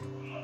Yeah.